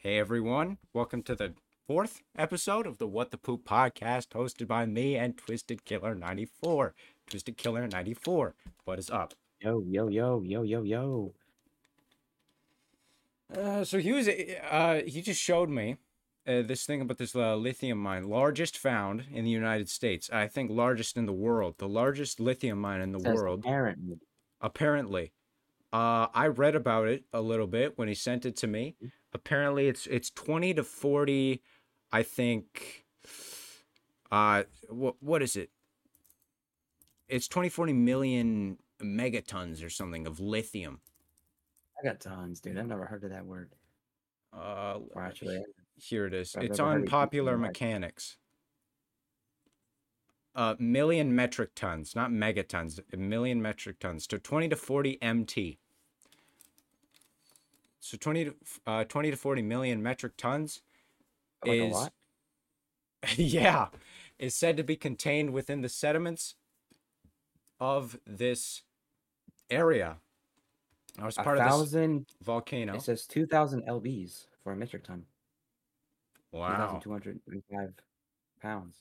Hey everyone, welcome to the fourth episode of the What the Poop podcast, hosted by me and Twisted Killer 94. Twisted Killer 94, what is up? Yo, yo, yo, yo, yo, yo. Uh, so he was, uh, he just showed me uh, this thing about this uh, lithium mine, largest found in the United States. I think largest in the world, the largest lithium mine in the Says world. Apparently. apparently uh i read about it a little bit when he sent it to me. Mhm. apparently it's it's 20 to 40 i think uh what what is it? It's 20 40 million megatons or something of lithium. I got tons, dude. I've never heard of that word. uh Or actually, here it is. It's on popular mechanics. Uh million metric tons not megatons a million metric tons so 20 to 40 mt so 20 to uh 20 to 40 million metric tons like a is lot. yeah is said to be contained within the sediments of this area now it's A part of this thousand. volcano It says two thousand lbs for a metric ton. Wow thousand two hundred and five pounds.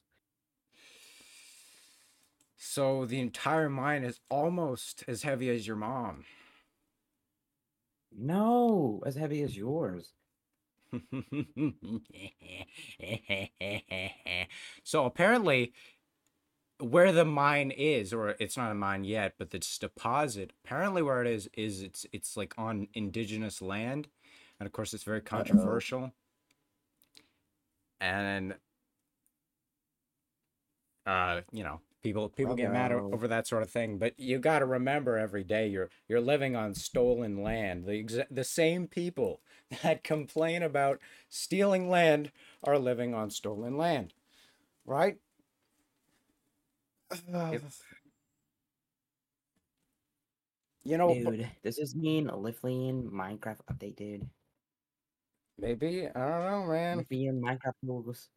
so the entire mine is almost as heavy as your mom No, as heavy as yours. so apparently where the mine is or it's not a mine yet but this deposit apparently where it is is it's it's like on indigenous land. And of course it's very controversial. And uh you know people people get mad over that sort of thing but you got to remember every day you're you're living on stolen land. The exa- the same people that complain about stealing land are living on stolen land right? You know Dude, does this mean a Lithium Minecraft update, dude? maybe i don't know man. Lithium Minecraft rules.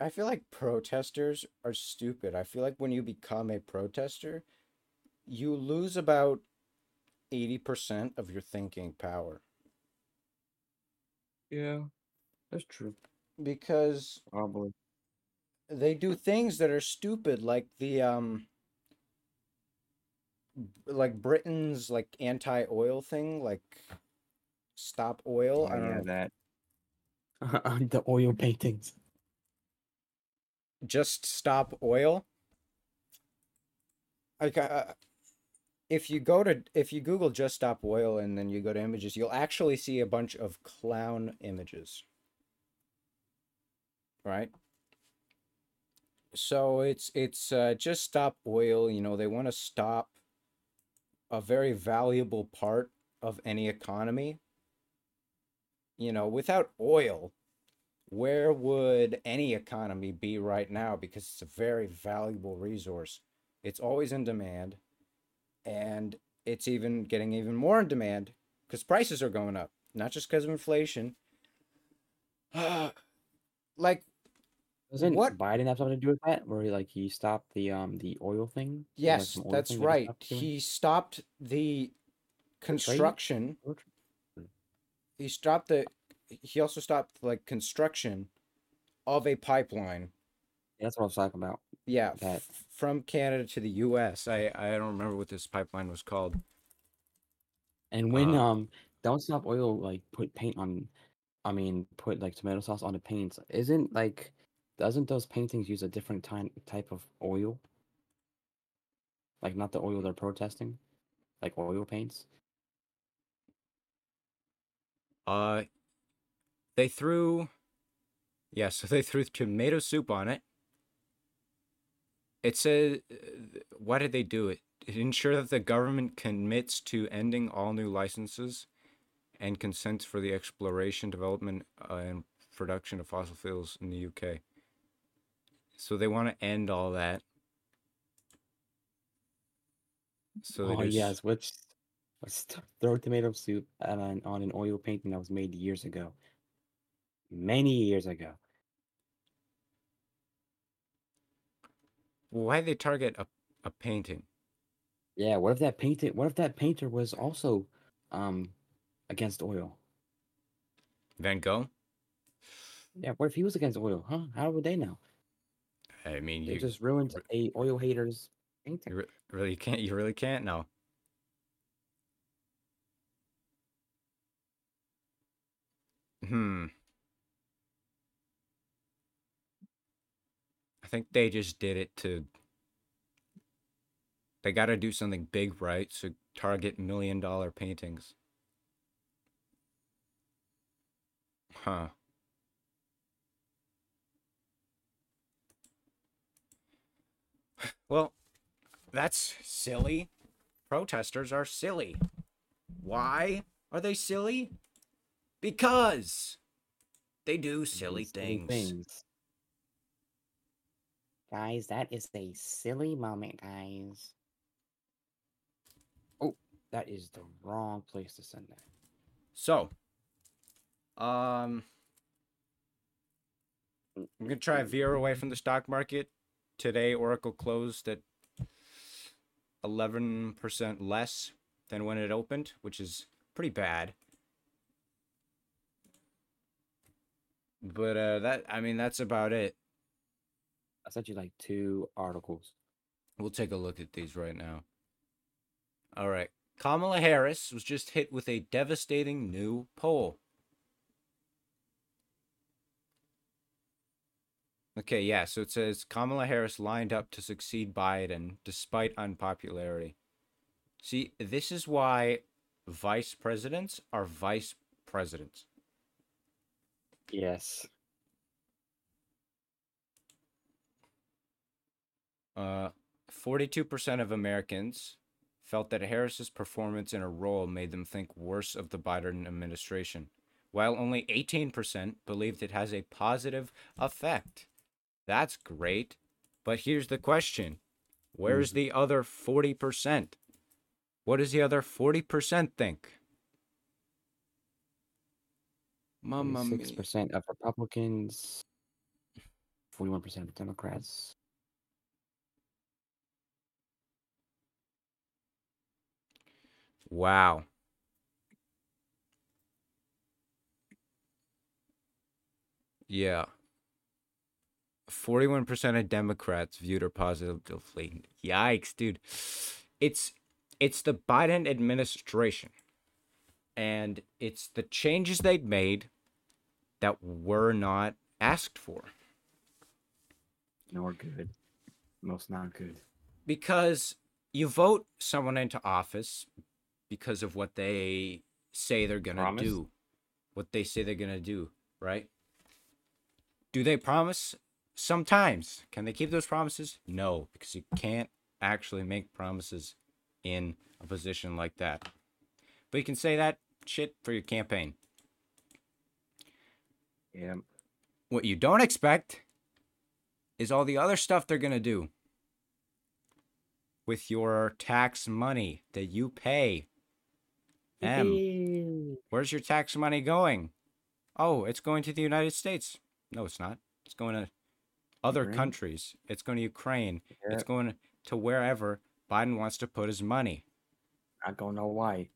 I feel like protesters are stupid. I feel like when you become a protester, you lose about 80% of your thinking power Yeah, that's true. because Probably. they do things that are stupid like the um like Britain's like anti-oil thing like stop oil. I Oh, don't know. that. the oil paintings. Just stop oil. Like, uh, if you go to if you Google just stop oil and then you go to images, you'll actually see a bunch of clown images. Right. So it's it's uh, just stop oil. You know they want to stop a very valuable part of any economy. You know, without oil, where would any economy be right now? Because it's a very valuable resource. It's always in demand, and it's even getting even more in demand because prices are going up, not just because of inflation. like, Doesn't What- Biden have something to do with that? Where he, like he stopped the um the oil thing? Yes, oil that's thing right. doing? He stopped the construction. He stopped the. He also stopped like construction of a pipeline that's what I was talking about. Yeah, that- f- from Canada to the U.S. I I don't remember what this pipeline was called. And when Uh, um don't stop oil like put paint on, I mean put like tomato sauce on the paints. Isn't like doesn't those paintings use a different type type of oil? Like not the oil they're protesting, like oil paints. Uh, they threw, yeah, so they threw tomato soup on it. It said, uh, why did they do it? Ensure that the government commits to ending all new licenses and consents for the exploration, development, uh, and production of fossil fuels in the UK. So they want to end all that. So oh just, yes, which let's throw tomato soup on on an oil painting that was made years ago. Many years ago. why they target a, a painting? Yeah, what if that painted what if that painter was also um against oil? Van Gogh. Yeah, what if he was against oil? Huh? How would they know? I mean, They you, just ruined a oil haters painting. you re- really can't. You really can't know. Hmm. Think they just did it to. They got to do something big, right? So target million dollar paintings. Huh. Well, that's silly. Protesters are silly. Why are they silly? Because they do silly things. Guys, that is a silly moment, guys. Oh, that is the wrong place to send that. So, um, I'm gonna try and veer away from the stock market. Today, Oracle closed at 11% less than when it opened, which is pretty bad. But uh, that I mean that's about it. I sent you like two articles. We'll take a look at these right now. All right. Kamala Harris was just hit with a devastating new poll. Okay, yeah, so it says Kamala Harris lined up to succeed Biden despite unpopularity. See, this is why vice presidents are vice presidents. Yes. Uh, 42% of Americans felt that Harris's performance in a role made them think worse of the Biden administration, while only 18% believed it has a positive effect. That's great. But here's the question Where's the other 40%? What does the other 40% think? Mamma Six mia. percent of Republicans, forty-one percent of Democrats. Wow. Yeah. 41% of Democrats viewed her positively. Yikes, dude. It's it's the Biden administration. And it's the changes they've made that were not asked for. No, are good. Most not good. because you vote someone into office because of what they say they're going to do. What they say they're going to do right? Do they promise? Sometimes. Can they keep those promises? No because you can't actually make promises in a position like that. But you can say that shit for your campaign. Yeah. what you don't expect is all the other stuff they're going to do with your tax money that you pay. M, where's your tax money going? Oh, it's going to the United States. No, it's not. It's going to other Ukraine? countries. It's going to Ukraine. Yeah, It's going to wherever Biden wants to put his money. I don't know why.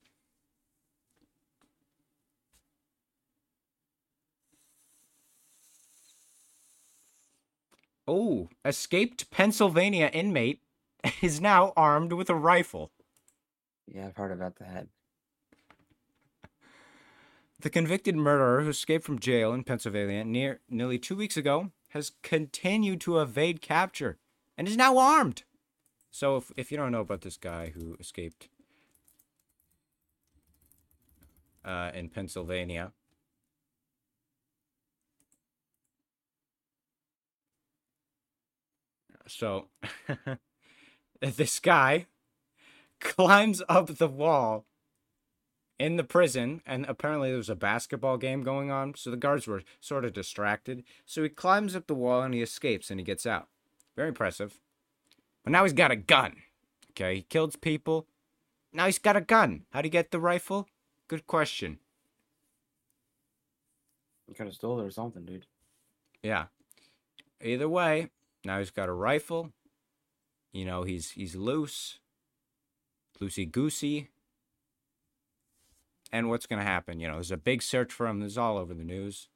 Oh, escaped Pennsylvania inmate is now armed with a rifle. Yeah, I've heard about that. The convicted murderer who escaped from jail in Pennsylvania near nearly two weeks ago has continued to evade capture and is now armed. So if, if you don't know about this guy who escaped uh, in Pennsylvania, so this guy climbs up the wall in the prison, and apparently there was a basketball game going on, so the guards were sort of distracted. So he climbs up the wall and he escapes and he gets out. Very impressive. But now he's got a gun. Okay, he killed people. Now he's got a gun. How'd he get the rifle? Good question. He could have stole it or something, dude. Yeah. Either way, now he's got a rifle. You know, he's he's loose. Loosey goosey. And what's going to happen. You know, there's a big search for him. This is all over the news.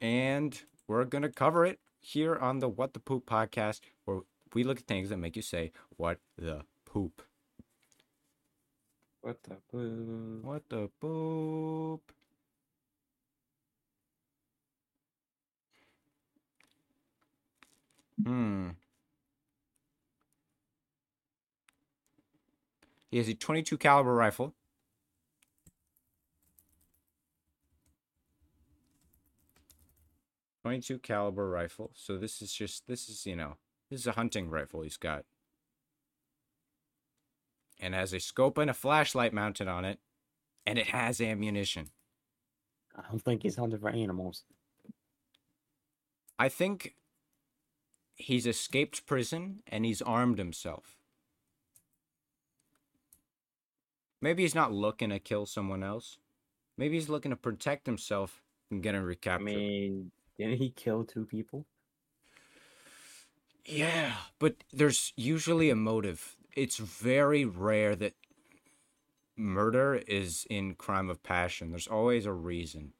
And we're going to cover it here on the What the Poop podcast, where we look at things that make you say, What the poop? What the poop? What the poop? Hmm. He has a 22 caliber rifle. Twenty-two caliber rifle. So this is just this is you know this is a hunting rifle he's got, and has a scope and a flashlight mounted on it, and it has ammunition. I don't think he's hunting for animals. I think he's escaped prison and he's armed himself. Maybe he's not looking to kill someone else. Maybe he's looking to protect himself from getting recaptured. I mean, didn't he kill two people? yeah, but there's usually a motive. It's very rare that murder is in crime of passion. There's always a reason.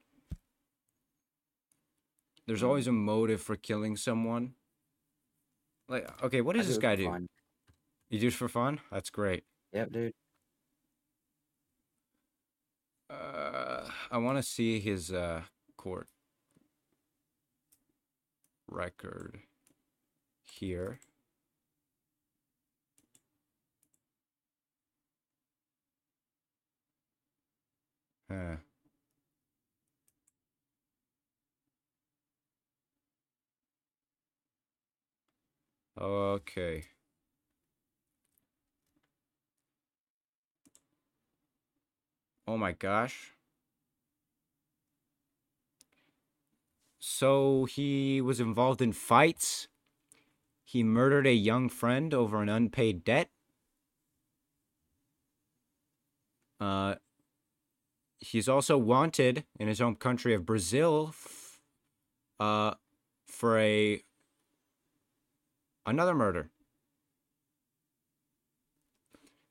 There's always a motive for killing someone. Like, okay, what does this guy do? fun. You do it for fun? That's great. Yep, dude. Uh, I want to see his uh court record here. Huh. Okay. Oh my gosh. So he was involved in fights. He murdered a young friend over an unpaid debt. Uh, he's also wanted in his home country of Brazil f- uh, for a another murder.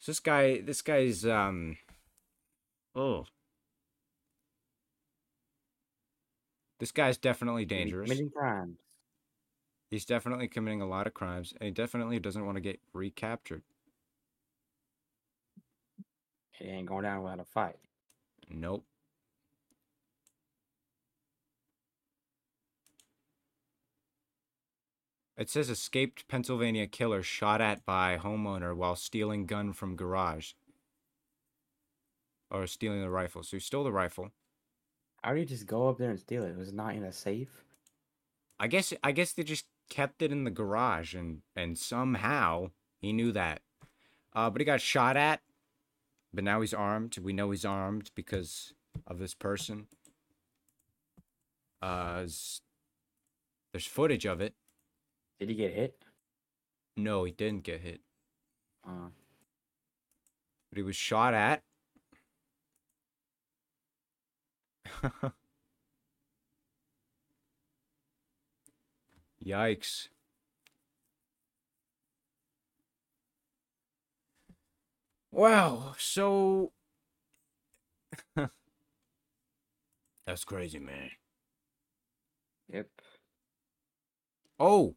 So this guy, this guy's um, oh, this guy's definitely dangerous. Committing crimes. He's definitely committing a lot of crimes, and he definitely doesn't want to get recaptured. He ain't going down without a fight. Nope. It says escaped Pennsylvania killer shot at by homeowner while stealing gun from garage. Or stealing the rifle. So he stole the rifle. How do you just go up there and steal it? It was not in a safe. I guess I guess they just kept it in the garage and and somehow he knew that. Uh but he got shot at. But now he's armed. We know he's armed because of this person. Uh there's footage of it. Did he get hit? No, he didn't get hit. Uh, But he was shot at. Yikes. Wow, so That's crazy, man. yep. Oh,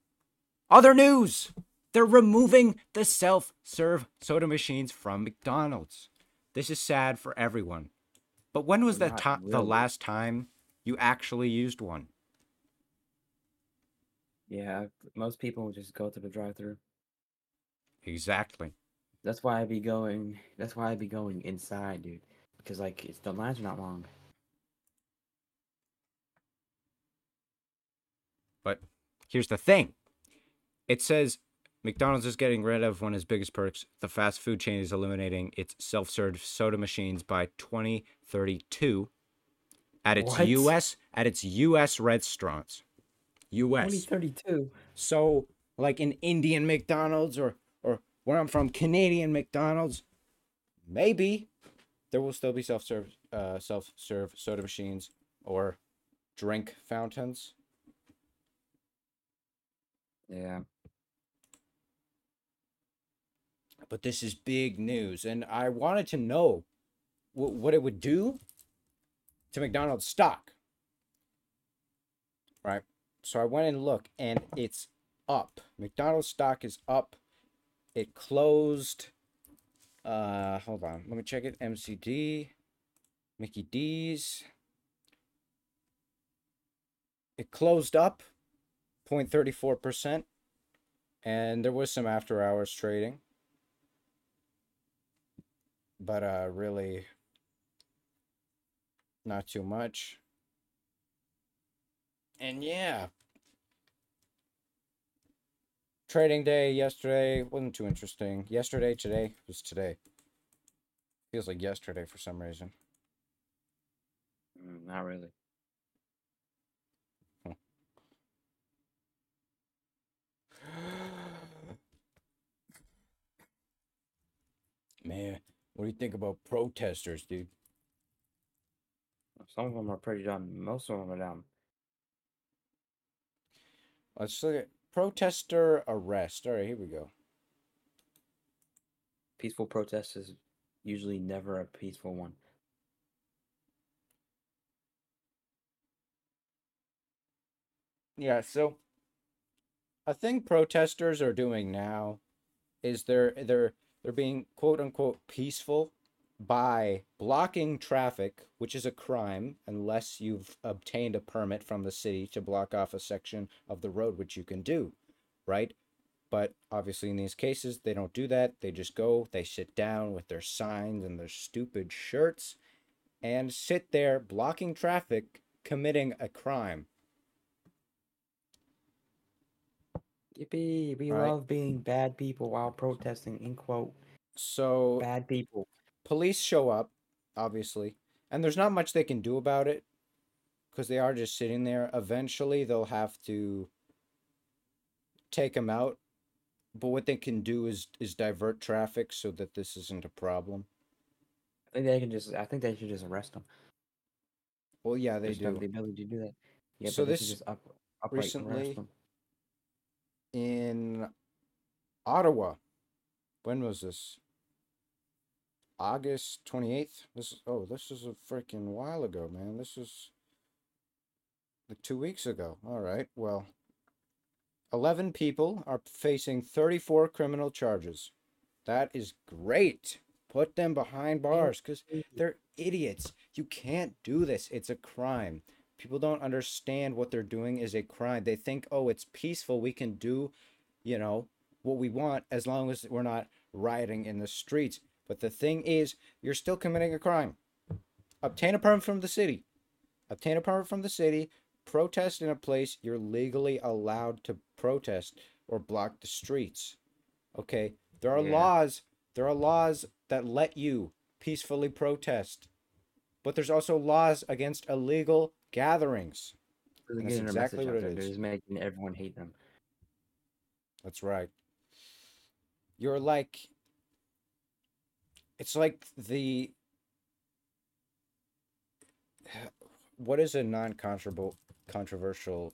other news! They're removing the self serve soda machines from McDonald's. This is sad for everyone. But when was the, Not ti- the last time you actually used one? Yeah, most people just go to the drive-through. Exactly. That's why I'd be going. That's why I'd be going inside, dude. Because like, it's the lines are not long. But here's the thing it says McDonald's is getting rid of one of its biggest perks. The fast food chain is eliminating its self serve soda machines by 2032 at its What? US at its US restaurants. US. 2032. So, like an Indian McDonald's or or where I'm from, Canadian McDonald's, maybe there will still be self serve uh, self serve soda machines or drink fountains. Yeah. But this is big news. And I wanted to know w- what it would do to McDonald's stock. Right. So I went and looked, and it's up. McDonald's stock is up. It closed. Uh, hold on. Let me check it. MCD, Mickey D's. It closed up 0.34%, and there was some after hours trading. But uh really not too much. And yeah, trading day yesterday wasn't too interesting. Yesterday, today was today. Feels like yesterday for some reason. Mm, not really. Man, what do you think about protesters, dude? Some of them are pretty dumb. Most of them are dumb. Let's look at protester arrest. All right, here we go. Peaceful protest is usually never a peaceful one. Yeah, so a thing protesters are doing now is they're they're they're being quote unquote peaceful by blocking traffic, which is a crime unless you've obtained a permit from the city to block off a section of the road, which you can do, right? But obviously, in these cases, they don't do that. They just go, they sit down with their signs and their stupid shirts and sit there blocking traffic, committing a crime. Yippee! We Right. love being bad people while protesting. In quote, So bad people. police show up, obviously, and there's not much they can do about it because they are just sitting there. Eventually, they'll have to take them out. But what they can do is is divert traffic so that this isn't a problem. I think they can just. I think they should just arrest them. Well, yeah, they They have the ability to do that. Yeah, So but they should this just up, recently-. In Ottawa, when was this? August 28th? This is oh, this is a freaking while ago, man. This is like 2 weeks ago. All right. Well, 11 people are facing 34 criminal charges. That is great. Put them behind bars cuz they're idiots. You can't do this. It's a crime. People don't understand what they're doing is a crime. They think, "Oh, it's peaceful. We can do, you know, what we want as long as we're not rioting in the streets." But the thing is, you're still committing a crime. Obtain a permit from the city. Obtain a permit from the city. Protest in a place you're legally allowed to protest or block the streets. Okay? There are Yeah. laws. There are laws that let you peacefully protest. But there's also laws against illegal gatherings. They're That's exactly what it. They're is. just making everyone hate them. That's right. You're like it's like the what is a non-controversial controversial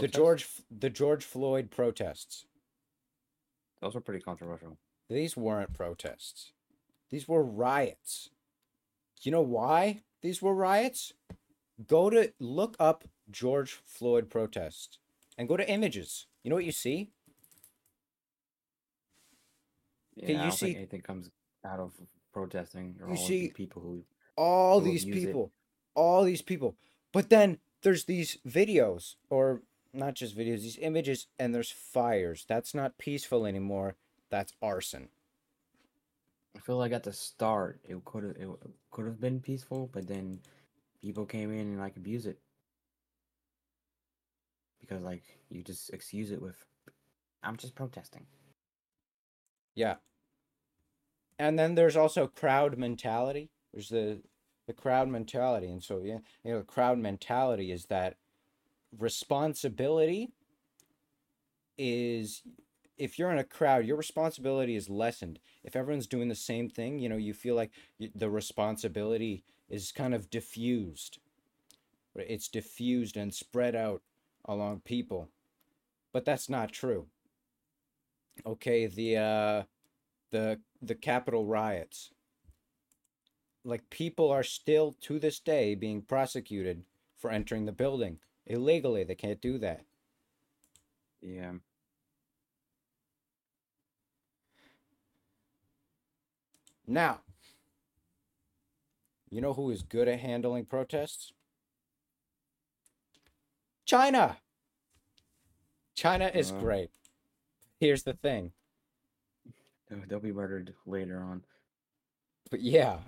the George the George Floyd protests. Those were pretty controversial. These weren't protests. These were riots. You know why these were riots? Go to look up George Floyd protests and go to images. You know what you see? Yeah, Okay, you see- anything comes out of protesting or You all see- these people who all who these abuse it. people all these people but then there's these videos or not just videos these images and there's fires that's not peaceful anymore that's arson I feel like at the start it could have it could have been peaceful, but then people came in and like abuse it. Because like you just excuse it with I'm just protesting. yeah. And then there's also crowd mentality there's the the crowd mentality. And so yeah you know the crowd mentality is that responsibility is if you're in a crowd your responsibility is lessened if everyone's doing the same thing you know you feel like the responsibility is kind of diffused it's diffused and spread out along people but that's not true. Okay, the uh the the Capitol riots. Like people are still to this day being prosecuted for entering the building illegally. They can't do that. Yeah. Now, you know who is good at handling protests? China. China is Uh. great. Here's the thing. They'll, they'll be murdered later on. But yeah.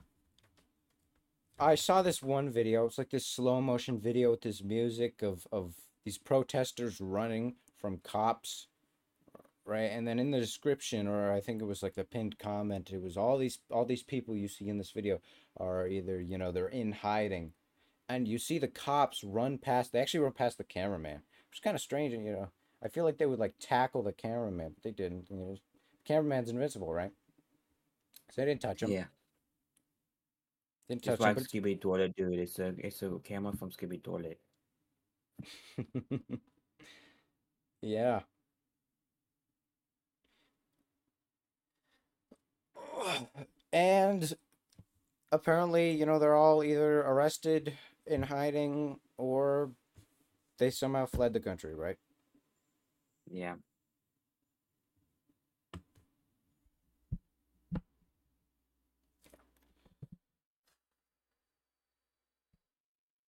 I saw this one video. It's like this slow motion video with this music of, of these protesters running from cops. Right. And then in the description, or I think it was like the pinned comment, it was all these all these people you see in this video are either, you know, they're in hiding. And you see the cops run past they actually run past the cameraman. Which is kind of strange, and you know. I feel like they would like tackle the cameraman, but they didn't. You know, the cameraman's invincible, right? So they didn't touch him. Yeah. Didn't touch him. like Skibidi Toilet, dude. It's a it's a camera from Skibidi Toilet. yeah. And apparently, you know, they're all either arrested in hiding or they somehow fled the country, right? Yeah.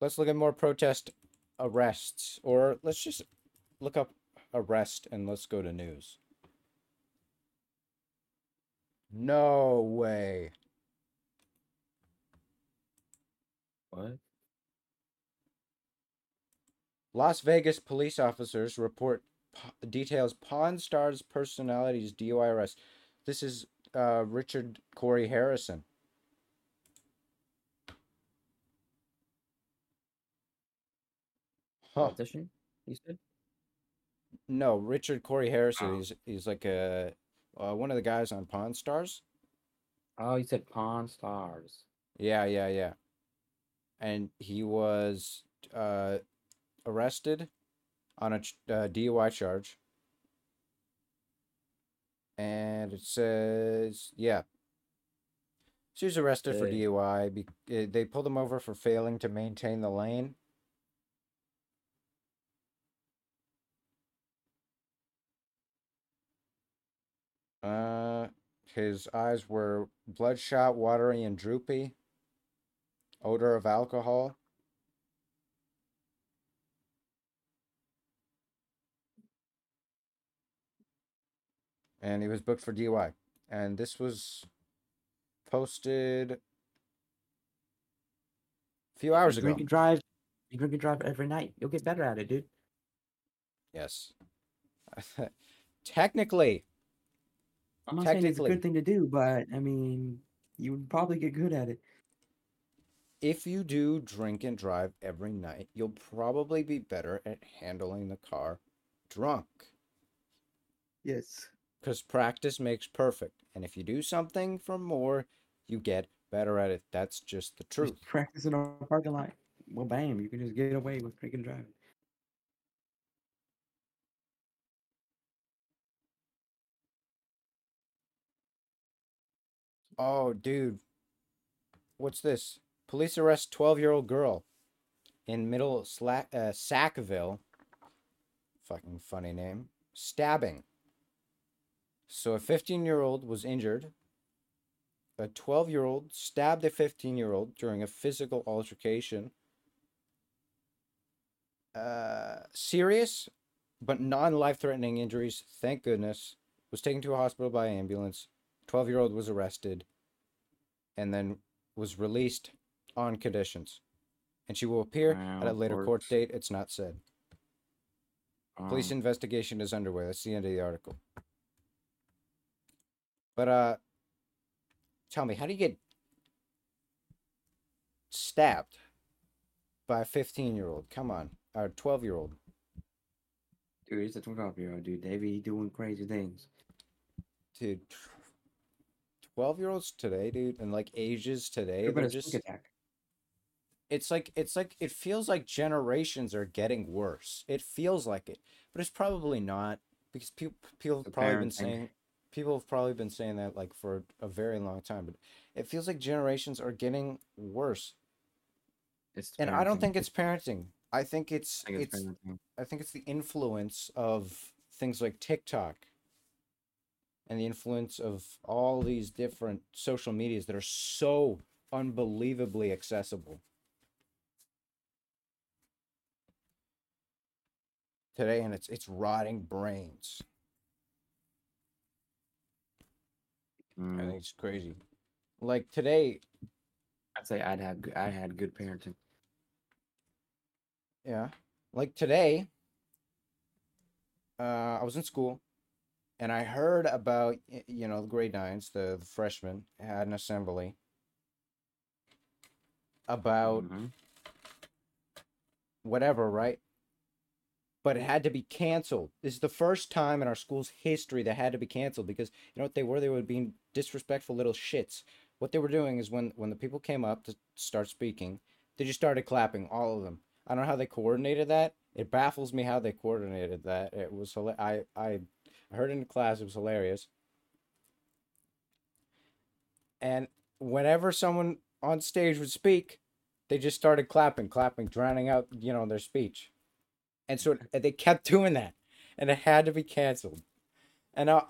Let's look at more protest arrests. Or let's just look up arrest and let's go to news. No way. What? Las Vegas police officers report p- details Pawn Stars personalities DUI arrest. This is uh, Richard Corey Harrison. Huh. Politician? You said? No, Richard Corey Harrison. Oh. He's he's like a uh, one of the guys on Pawn Stars. Oh, you said Pawn Stars. Yeah, yeah, yeah. And he was uh, arrested on a ch- uh, DUI charge. And it says, yeah. She was arrested for Hey. DUI. Be- uh, they pulled him over for failing to maintain the lane. Uh, his eyes were bloodshot, watery, and droopy. Odor of alcohol. And he was booked for DUI. And this was posted a few hours ago. You can drive. You can drive every night. You'll get better at it, dude. Yes. Technically, I'm not saying it's a good thing to do, but I mean, you would probably get good at it. if you do drink and drive every night, you'll probably be better at handling the car drunk. Yes. Because practice makes perfect. And if you do something for more, you get better at it. That's just the truth. Just practice in a parking lot. Well, bam, you can just get away with drinking and driving. Oh, dude. What's this? Police arrest 12 year old girl in middle Sla- uh, Sackville. Fucking funny name. Stabbing. So a 15 year old was injured. A 12 year old stabbed a 15 year old during a physical altercation. Uh, serious but non life threatening injuries, thank goodness, was taken to a hospital by ambulance. 12 year old was arrested and then was released on conditions. And she will appear Wow, at a later court date. It's not said. Police Um, investigation is underway. That's the end of the article. But uh tell me, how do you get stabbed by a 15-year-old? Come on. Or 12-year-old. dude, it's a 12 year old dude. They be doing crazy things. Dude, 12-year-olds today, dude, and like ages today, they're just it's like it's like it feels like generations are getting worse. It feels like it, but it's probably not because people people have probably been saying people have probably been saying that like for a very long time. But it feels like generations are getting worse, It's and I don't think it's parenting. I think it's I think it's, it's. I think it's the influence of things like TikTok and the influence of all these different social medias that are so unbelievably accessible. Today and it's it's rotting brains. I Mm, think it's crazy. Like today, I'd say I'd have I had good parenting. yeah. Like today, uh, I was in school and I heard about you know the grade nines, the, the freshmen had an assembly about Mhm. whatever, right? But it had to be canceled. This is the first time in our school's history that had to be canceled because you know what they were? They were being disrespectful little shits. What they were doing is when when the people came up to start speaking, they just started clapping, all of them. I don't know how they coordinated that. It baffles me how they coordinated that. It was I I I heard in the class it was hilarious. And whenever someone on stage would speak, they just started clapping, clapping, drowning out, you know, their speech. And so it- they kept doing that, and it had to be canceled. And I,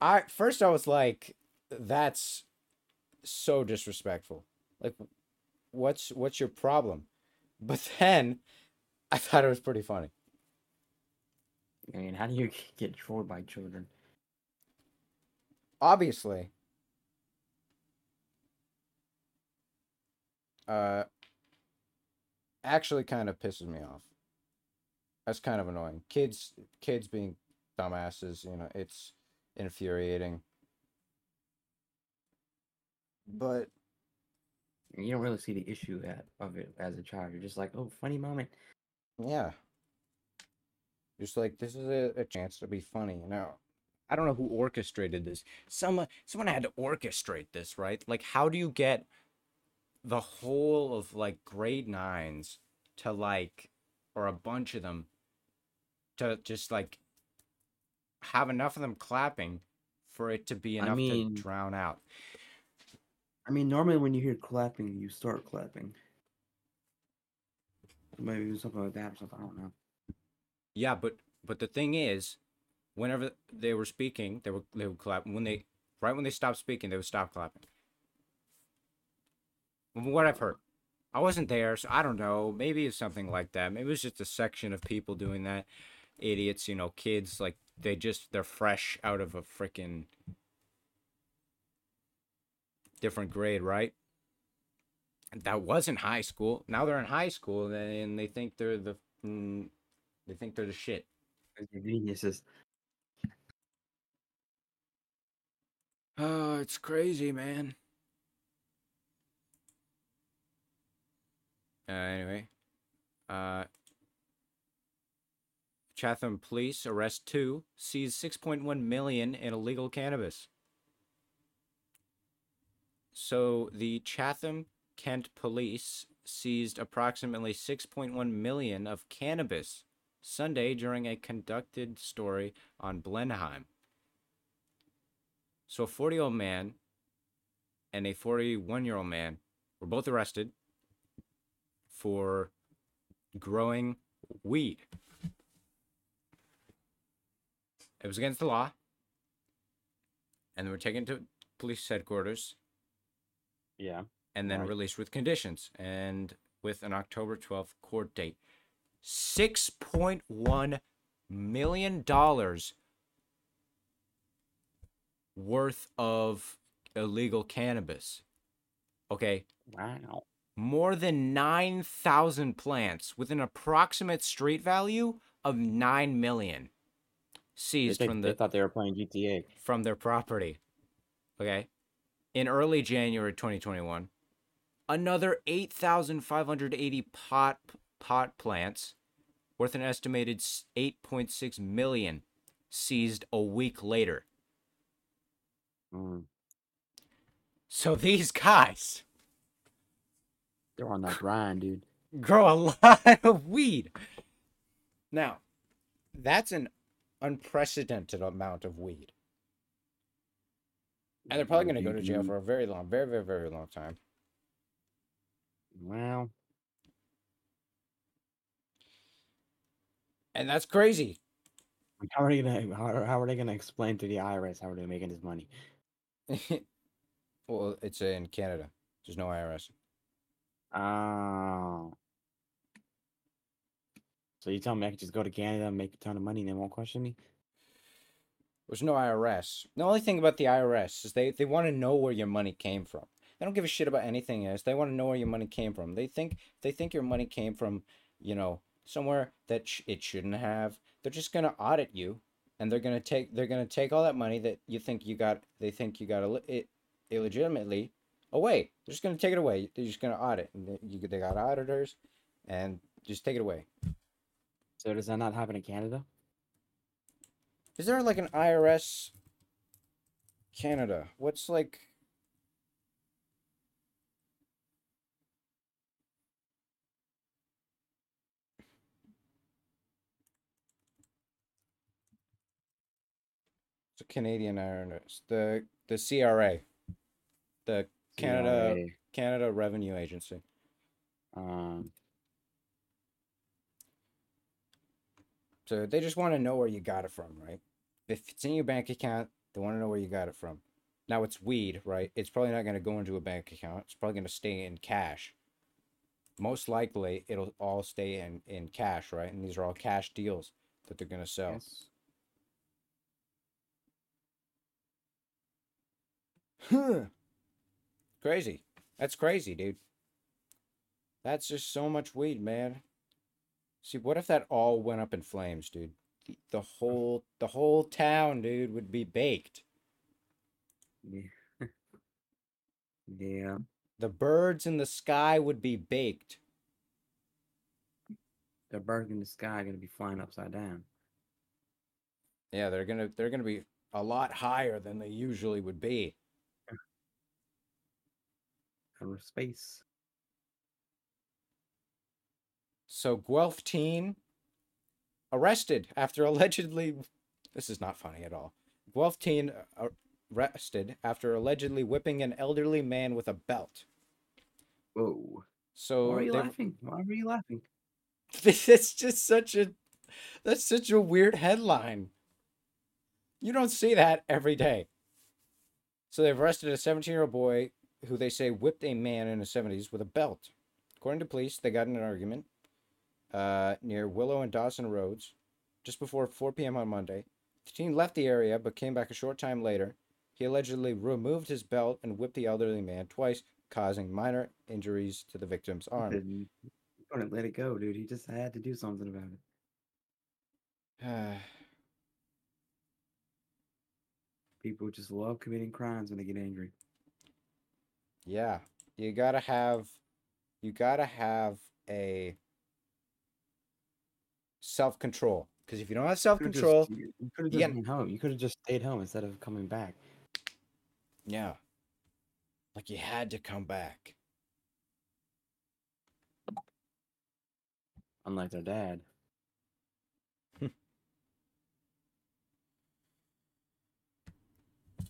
I first I was like, "That's so disrespectful. Like, what's what's your problem?" But then, I thought it was pretty funny. I mean, how do you get trolled by children? Obviously, uh, actually, kind of pisses me off. That's kind of annoying. Kids, kids being dumbasses. You know, it's infuriating. But You don't really see the issue at, of it as a child. You're just like, oh, funny moment. Yeah. Just like this is a, a chance to be funny. Now, I don't know who orchestrated this. Someone uh, someone had to orchestrate this, right? Like how do you get the whole of like grade nines to like or a bunch of them to just like have enough of them clapping for it to be I enough mean- to drown out. I mean, normally when you hear clapping, you start clapping. Maybe something like that or something. I don't know. Yeah, but but the thing is, whenever they were speaking, they were they would clap. When they right when they stopped speaking, they would stop clapping. From what I've heard, I wasn't there, so I don't know. Maybe it's something like that. Maybe it was just a section of people doing that. Idiots, you know, kids like they just they're fresh out of a freaking different grade, right? That wasn't high school. Now they're in high school and they think they're the mm, they think they're the shit. They're Geniuses. Oh, it's crazy, man. Uh, anyway, uh, Chatham police arrest two, seize 6.1 million in illegal cannabis. So the Chatham Kent police seized approximately 6.1 million of cannabis Sunday during a conducted story on Blenheim. So a 40 year old man and a 41 year old man were both arrested for growing weed. It was against the law. And they were taken to police headquarters Yeah. and then Right. released with conditions and with an October 12th court date. $6.1 million worth of illegal cannabis. Okay, Wow. more than 9,000 plants with an approximate street value of 9 million seized think- from they thought they were playing GTA. from their property. Okay. In early January 2021, another 8,580 pot pot plants worth an estimated 8.6 million seized a week later. Mm. So these guys They're on that grind, dude. grow a lot of weed. Now, that's an unprecedented amount of weed. And they're probably going to go to jail for a very long, very, very, very long time. Well, And that's crazy. how are they gonna how, how are they gonna explain to the IRS how are they making this money? well, it's in Canada. There's no IRS. Oh. So you tell me I can just go to Canada and make a ton of money and they won't question me? There's no IRS. The only thing about the IRS is they, they want to know where your money came from. They don't give a shit about anything else. They want to know where your money came from. They think they think your money came from, you know, somewhere that sh- it shouldn't have. They're just gonna audit you, and they're gonna take they're gonna take all that money that you think you got. They think you got Ill- it illegitimately away. They're just gonna take it away. They're just gonna audit. And they, you, they got auditors, and just take it away. So does that not happen in Canada? Is there like an IRS Canada? What's like Canadian IRS. The the CRA. The Canada CRA. Canada Revenue Agency. Um, So they just want to know where you got it from, right? If it's in your bank account, they want to know where you got it from. Now it's weed, right? It's probably not going to go into a bank account. It's probably going to stay in cash. Most likely, it'll all stay in in cash, right? And these are all cash deals that they're going to sell. yes. Crazy. That's crazy, dude. That's just so much weed, man. See, what if that all went up in flames, dude? The- The whole the whole town, dude, would be baked. Yeah. yeah. The birds in the sky would be baked. The birds in the sky are gonna be flying upside down. Yeah, they're gonna they're gonna be a lot higher than they usually would be. Outer space. So Guelph teen arrested after allegedly this is not funny at all. Guelph teen arrested after allegedly whipping an elderly man with a belt. Whoa. So Why are you they- laughing? Why are you laughing? that's just such a that's such a weird headline. You don't see that every day. So they've arrested a 17-year-old boy who they say whipped a man in his 70s with a belt. According to police, they got in an argument uh, near Willow and Dawson Roads just before 4 p.m. on Monday. The teen left the area but came back a short time later. He allegedly removed his belt and whipped the elderly man twice, causing minor injuries to the victim's arm. Didn't, couldn't let it go, dude. He just had to do something about it. People just love committing crimes when they get angry. Yeah, you gotta have, you gotta have a self control. Because if you don't have self just- control, You could have you just been home. You could have just stayed home instead of coming back. yeah, like you had to come back. Unlike their dad.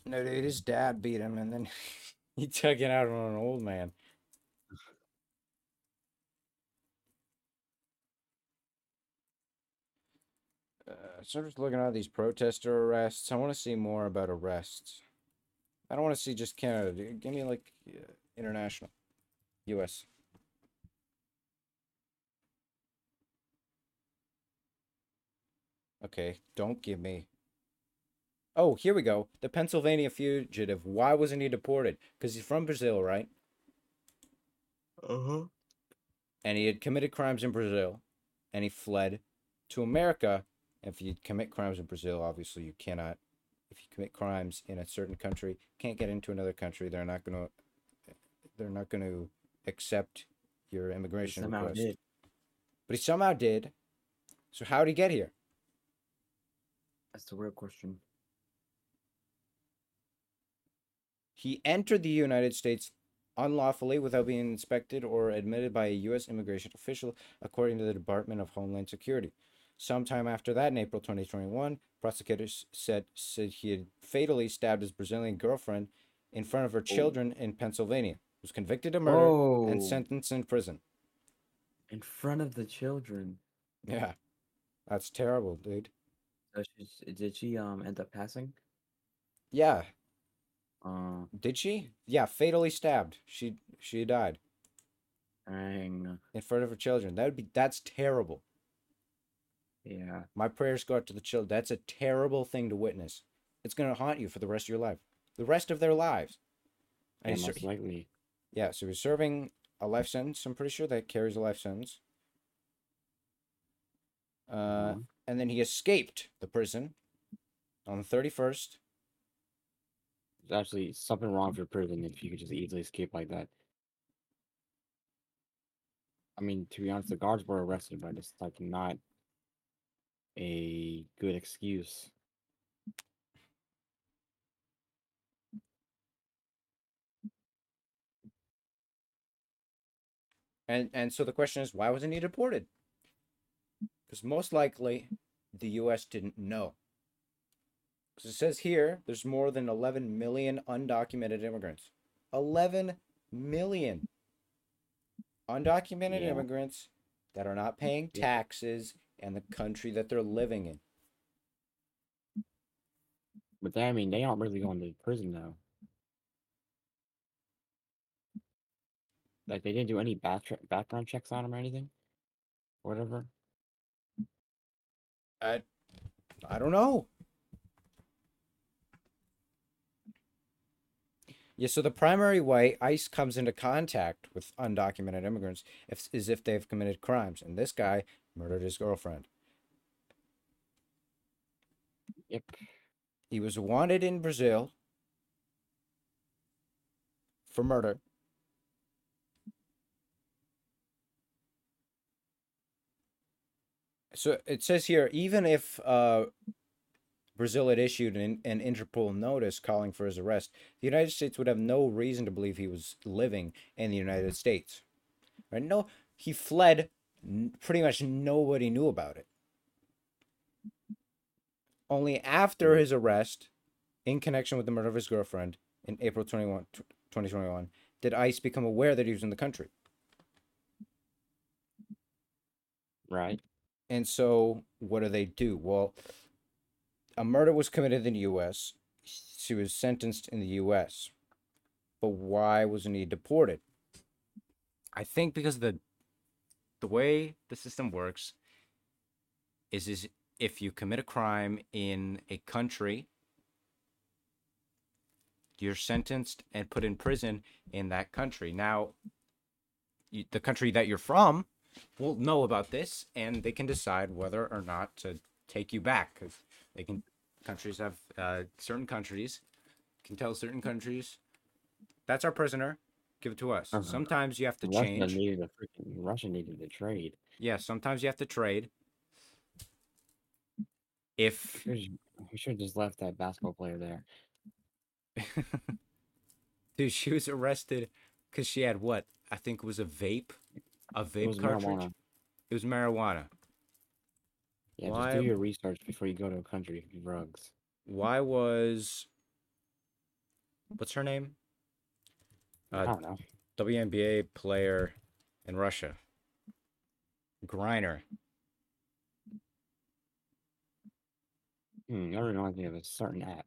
No, dude, his dad beat him, and then he took it out on an old man. Uh, so I'm just looking at these protester arrests. I want to see more about arrests. I don't want to see just Canada. Give me like uh, international, U.S. Okay, don't give me. Oh, here we go. The Pennsylvania fugitive. Why wasn't he deported? Because he's from Brazil, right? Uh huh. And he had committed crimes in Brazil, and he fled to America. If you commit crimes in Brazil, obviously you cannot. If you commit crimes in a certain country, can't get into another country. They're not gonna. They're not going to accept your immigration Somehow request. did. But he somehow did. So how did he get here? That's the real question. He entered the United States unlawfully without being inspected or admitted by a U.S. immigration official, according to the Department of Homeland Security. Sometime after that, in April 2021, prosecutors said, said he had fatally stabbed his Brazilian girlfriend in front of her children in Pennsylvania. He was convicted of murder and Oh. sentenced in prison. In front of the children. Yeah, that's terrible, dude. So she, did she um end up passing? Yeah, Uh, did she? Yeah, fatally stabbed. She she died dang. in front of her children. That would be that's terrible. Yeah. My prayers go out to the children. That's a terrible thing to witness. It's gonna haunt you for the rest of your life, the rest of their lives. Yeah, And ser- most likely. yeah, so he's serving a life sentence. I'm pretty sure that carries a life sentence. Uh, Mhm. and then he escaped the prison on the 31st. Actually something wrong with your prison if you could just easily escape like that. I mean, to be honest, the guards were arrested, but it's like not a good excuse. And and so the question is, why wasn't he deported? Because most likely, the U.S. didn't know. Because it says here, there's more than 11 million undocumented immigrants. 11 million undocumented Yeah. immigrants that are not paying taxes in the country that they're living in. But I mean, they aren't really going to prison though. Like they didn't do any back background checks on them or anything, whatever. I, I don't know. Yeah, so the primary way ICE comes into contact with undocumented immigrants if, is if they've committed crimes. And this guy murdered his girlfriend. Yep. He was wanted in Brazil for murder. So it says here, even if uh, Brazil had issued an, an Interpol notice calling for his arrest, the United States would have no reason to believe he was living in the United States. Right? No, he fled. Pretty much nobody knew about it. Only after his arrest, in connection with the murder of his girlfriend in April 21, 2021, did ICE become aware that he was in the country. Right. And so, what do they do? Well, a murder was committed in the U.S. She was sentenced in the U.S. But why wasn't he deported? I think because the the way the system works is is if you commit a crime in a country, you're sentenced and put in prison in that country. Now, you, the country that you're from will know about this and they can decide whether or not to take you back because they can countries have uh, certain countries can tell certain countries that's our prisoner give it to us Uh-huh. sometimes you have to Russia change needed a freaking Russia needed to trade. yeah sometimes you have to trade if We should, have just left that basketball player there. dude she was arrested because she had what i think it was a vape a vape It cartridge marijuana. it was marijuana Yeah, Why- just do your research before you go to a country drugs. why was what's her name I uh, don't know. WNBA player in Russia. Griner. Hmm, that reminds me of a certain app.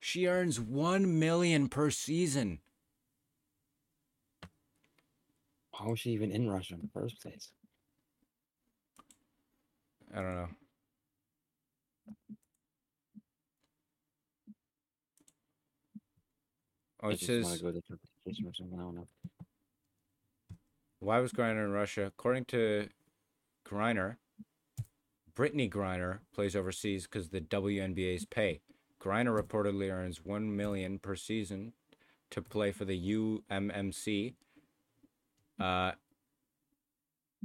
She earns 1 million per season. How was she even in Russia in the first place? I don't know. Oh, They it says go to different vacation or something. I don't know. why was Griner in Russia? According to Griner, Brittney Griner plays overseas because the WNBA's pay. Griner reportedly earns 1 million per season to play for the UMMC. Uh,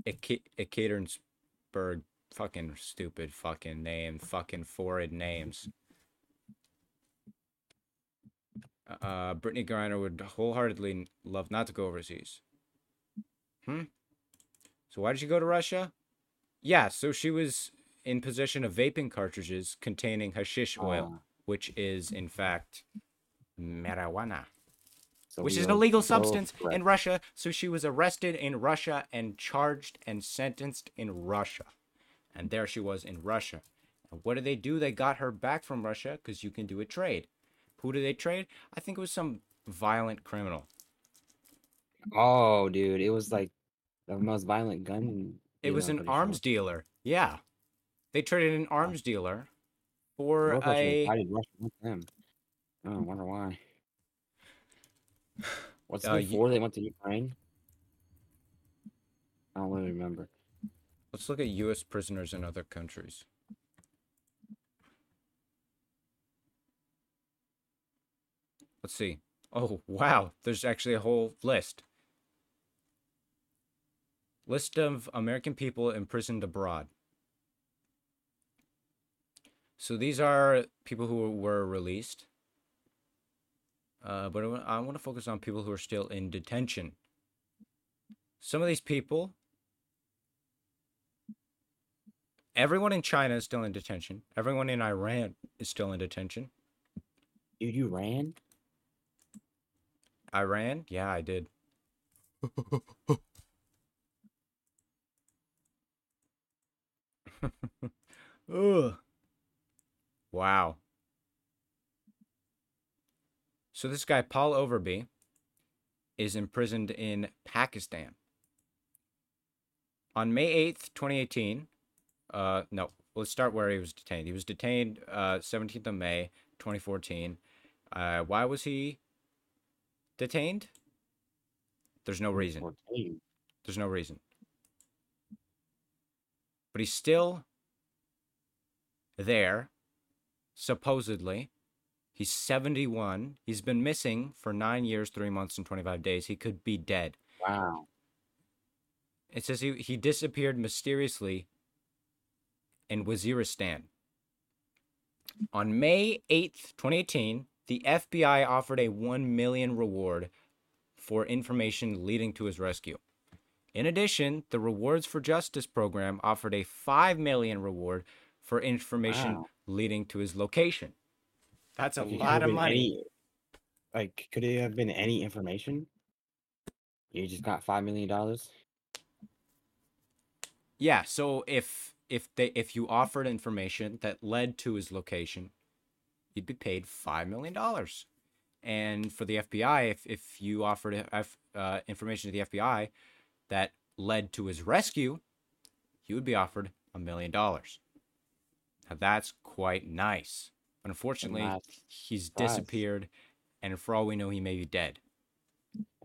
Ekaterinburg, fucking stupid fucking name, fucking foreign names. Uh, Brittney Griner would wholeheartedly love not to go overseas. Hmm. So why did she go to Russia? Yeah, so she was in possession of vaping cartridges containing hashish oil, Ah, which is in fact marijuana, so which is an illegal substance correct. in Russia. So she was arrested in Russia and charged and sentenced in Russia. And there she was in Russia. And what did they do? They got her back from Russia because you can do a trade. Who did they trade? I think it was some violent criminal. Oh, dude, it was like the most violent gun. It was I'm an pretty sure. arms dealer. Yeah. They traded an arms dealer for question, a. Why did Russia want them? I wonder why. What's Uh, you- they went to Ukraine? I don't really remember. Let's look at U.S. prisoners in other countries. Let's see. Oh, wow. There's actually a whole list. List of American people imprisoned abroad. So these are people who were released. Uh, but I want to focus on people who are still in detention. Some of these people Everyone in China is still in detention. Everyone in Iran is still in detention. Dude, you ran? Iran? Yeah, I did. Ugh. Wow. So this guy Paul Overby is imprisoned in Pakistan. On May 8th, 2018, uh no, let's start where he was detained. He was detained uh 17th of May, 2014. Uh why was he detained? There's no reason. There's no reason. But he's still there, supposedly. He's 71. He's been missing for nine years, three months, and 25 days. He could be dead. Wow. It says he, he disappeared mysteriously in Waziristan. On May 8th, 2018, the FBI offered a 1 million reward for information leading to his rescue. In addition, the Rewards for Justice program offered a 5 million reward for information Wow. leading to his location. That's a Like, lot of money. any- like, could it have been any information? You just got $5 million? Yeah, so if if they if you offered information that led to his location, you'd be paid five million dollars. And for the FBI, if if you offered uh, F- uh, information to the FBI that led to his rescue, you would be offered a million dollars. Now that's quite nice. But unfortunately, that's he's nice. disappeared, and for all we know, he may be dead.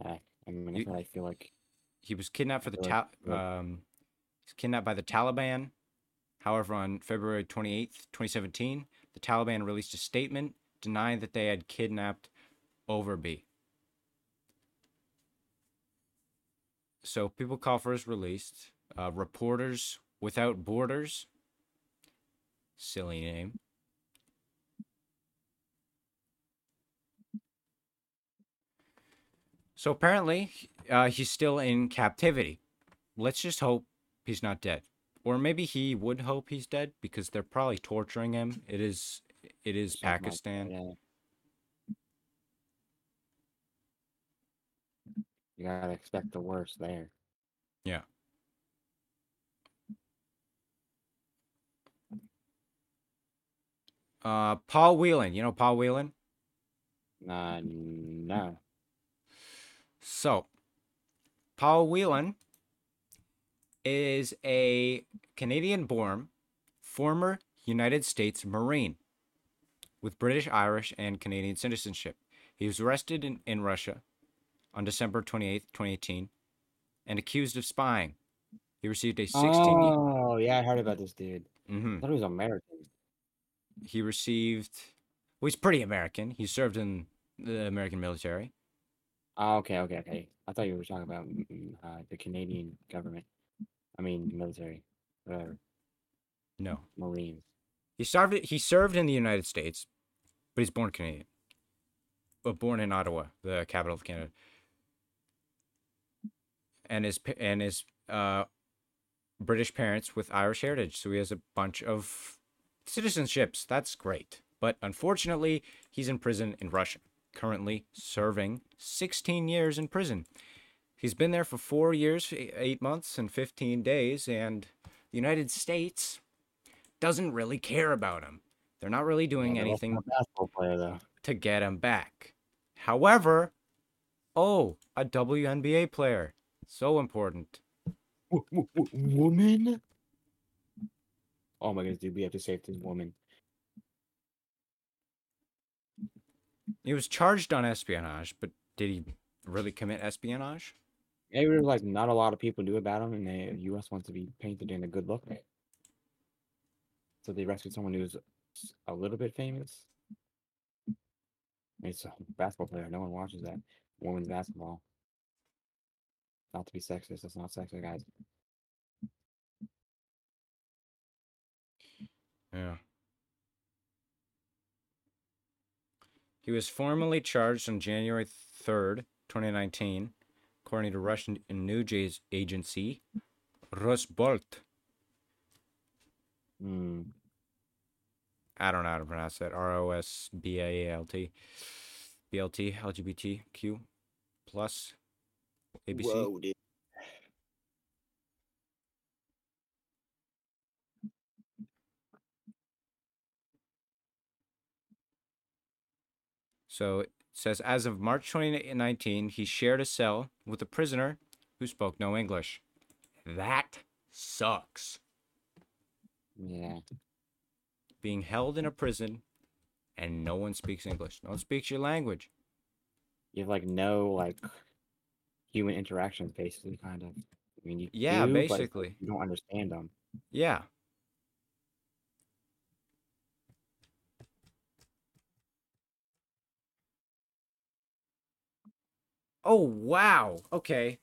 Yeah, I mean, You- I feel like he was kidnapped for the ta- um he's kidnapped by the Taliban. However, on February 28th, 2017, the Taliban released a statement denying that they had kidnapped Overby. So people call for his release. Uh, Reporters Without Borders. Silly name. So apparently, uh, he's still in captivity. Let's just hope he's not dead, or maybe he would hope he's dead because they're probably torturing him. It is, it is something like that, Pakistan. yeah. You gotta expect the worst there. Yeah. Uh, Paul Whelan, you know Paul Whelan. Uh, no. So, Paul Whelan is a Canadian-born former United States Marine with British, Irish, and Canadian citizenship. He was arrested in, in Russia on December 28th, 2018, and accused of spying. He received a 16 Oh, yeah, I heard about this dude. Mhm. I thought he was American. He received well, he's pretty American. He served in the American military. Oh, okay, okay, okay. I thought you were talking about uh, the Canadian government. I mean, military, whatever, No. Marines. He served he served in the United States, but he's born Canadian. But born in Ottawa, the capital of Canada, and his and his uh, British parents with Irish heritage. So he has a bunch of citizenships. That's great. But unfortunately, he's in prison in Russia, currently serving 16 years in prison. He's been there for four years, eight months, and 15 days, and the United States doesn't really care about him. They're not really doing Yeah, anything player to get him back. However, oh, a WNBA player. So important. W- w- woman. Oh my goodness, dude, we have to save this woman. He was charged on espionage, but did he really commit espionage? There's like not a lot of people knew about him, and the U.S. wants to be painted in a good look. So they rescued someone who's a little bit famous. It's a basketball player. No one watches that. Women's basketball. Not to be sexist. It's not sexist, guys. Yeah. He was formally charged on January 3rd, 2019, according to Russian news agency Rosbalt. Hmm. I don't know how to pronounce that. R O S B A A L T. B L T LGBTQ plus ABC. dude. So says as of March 2019, he shared a cell with a prisoner who spoke no English. That sucks. Yeah. Being held in a prison and no one speaks English. No one speaks your language. You have like no like human interactions, basically, kind of. I mean, you Yeah, do, basically. you don't understand them. Yeah. Oh, wow. Okay.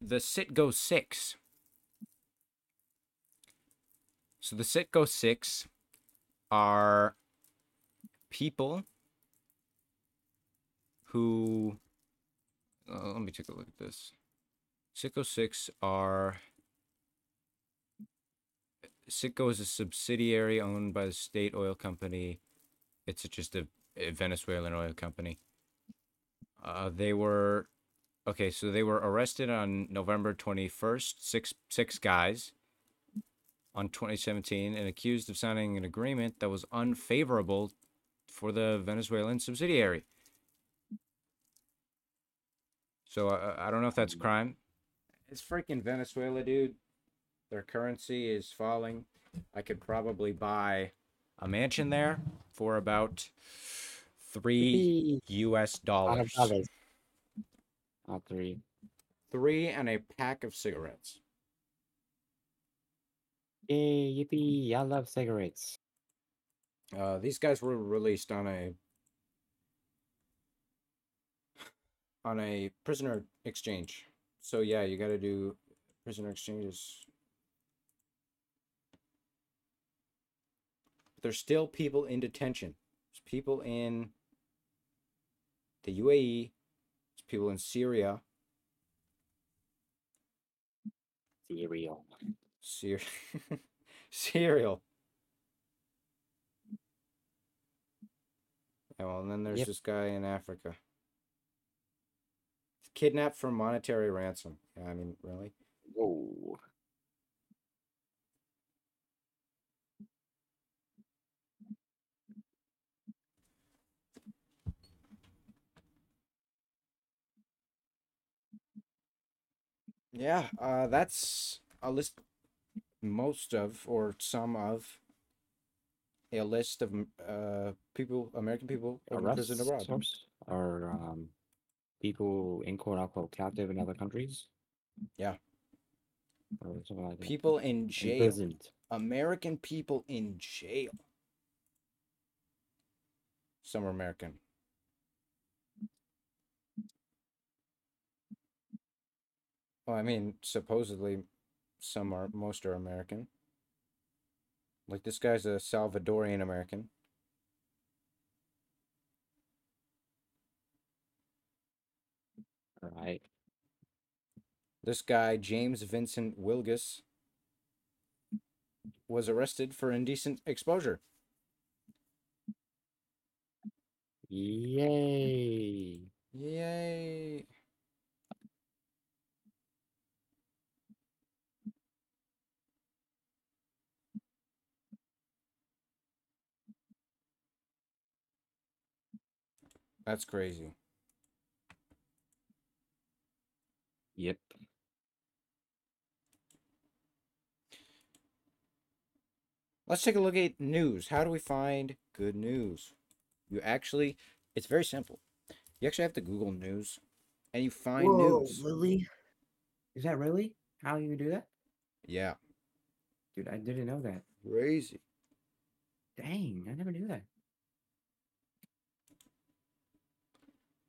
The Citgo 6. So the Citgo 6 are people who. Uh, let me take a look at this. Citgo 6 are. Citgo is a subsidiary owned by the state oil company. It's just a, a Venezuelan oil company. Uh, they were okay, so they were arrested on November 21st, six six guys on 2017 and accused of signing an agreement that was unfavorable for the Venezuelan subsidiary. So uh, I don't know if that's a crime. It's freaking Venezuela, dude. Their currency is falling. I could probably buy a mansion there for about three U.S. Dollars. dollars. Not three. Three and a pack of cigarettes. Yay, yippee! I love cigarettes. Uh, these guys were released on a on a prisoner exchange. So yeah, you got to do prisoner exchanges. There's still people in detention. There's people in the UAE. There's people in Syria. Cereal. Syria. Cereal. Yeah, well, and then there's Yep. this guy in Africa. Kidnapped for monetary ransom. Yeah, I mean, really? Whoa. Yeah, uh, that's a list, most of, or some of, a list of uh people, American people in prison abroad. or um, people in quote unquote captive in other countries. Yeah. Or something like that. People in jail. Imprisoned. American people in jail. Some are American. Well, I mean, supposedly some are most are American. Like this guy's a Salvadorian American. All right. This guy, James Vincent Wilgus, was arrested for indecent exposure. Yay. Yay. That's crazy. Yep. Let's take a look at news. How do we find good news? You actually, it's very simple. You actually have to Google news and you find news. really? Is that really how you do that? Yeah. Dude, I didn't know that. Crazy. Dang, I never knew that.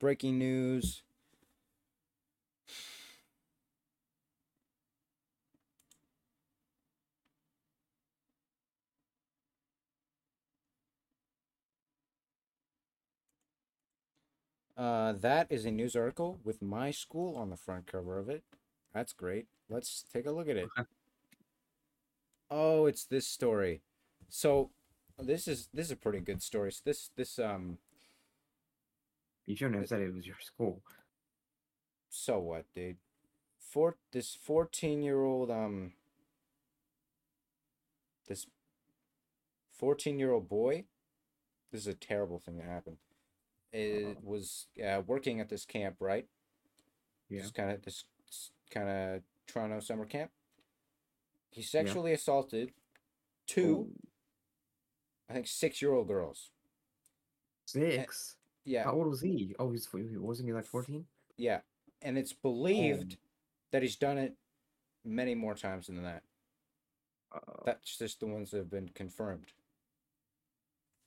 Breaking news. Uh, that is a news article with my school on the front cover of it. That's great. Let's take a look at it. Okay. Oh, it's this story. So, this is this is a pretty good story. So this this um You shouldn't have said it was your school. so what, dude? Four this 14-year-old um this 14-year-old boy this is a terrible thing that happened. It was uh, working at this camp, right? Yeah. Just kind of this kind of Toronto summer camp. He sexually assaulted two, Oh, I think, six-year-old girls. Six. Yeah, How old was he? Oh, he's he- wasn't he like fourteen? yeah, and it's believed that he's done it many more times than that. Uh, That's just the ones that have been confirmed.